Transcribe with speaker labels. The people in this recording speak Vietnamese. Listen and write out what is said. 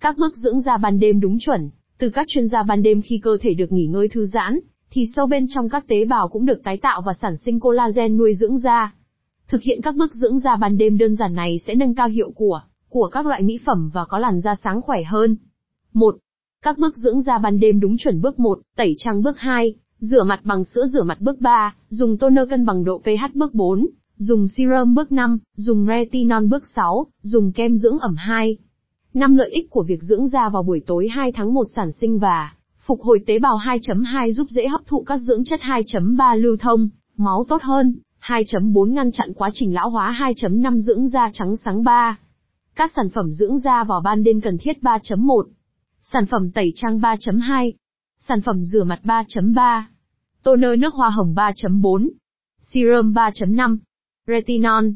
Speaker 1: Các bước dưỡng da ban đêm đúng chuẩn, từ các chuyên gia ban đêm khi cơ thể được nghỉ ngơi thư giãn, thì sâu bên trong các tế bào cũng được tái tạo và sản sinh collagen nuôi dưỡng da. Thực hiện các bước dưỡng da ban đêm đơn giản này sẽ nâng cao hiệu của của các loại mỹ phẩm và có làn da sáng khỏe hơn. 1. Các bước dưỡng da ban đêm đúng chuẩn bước 1, tẩy trang bước 2, rửa mặt bằng sữa rửa mặt bước 3, dùng toner cân bằng độ pH bước 4, dùng serum bước 5, dùng retinol bước 6, dùng kem dưỡng ẩm 2. 5 lợi ích của việc dưỡng da vào buổi tối 2 tháng 1 sản sinh và phục hồi tế bào 2.2 giúp dễ hấp thụ các dưỡng chất 2.3 lưu thông, máu tốt hơn, 2.4 ngăn chặn quá trình lão hóa 2.5 dưỡng da trắng sáng 3. Các sản phẩm dưỡng da vào ban đêm cần thiết 3.1. Sản phẩm tẩy trang 3.2. Sản phẩm rửa mặt 3.3. Toner nước hoa hồng 3.4. Serum 3.5. Retinol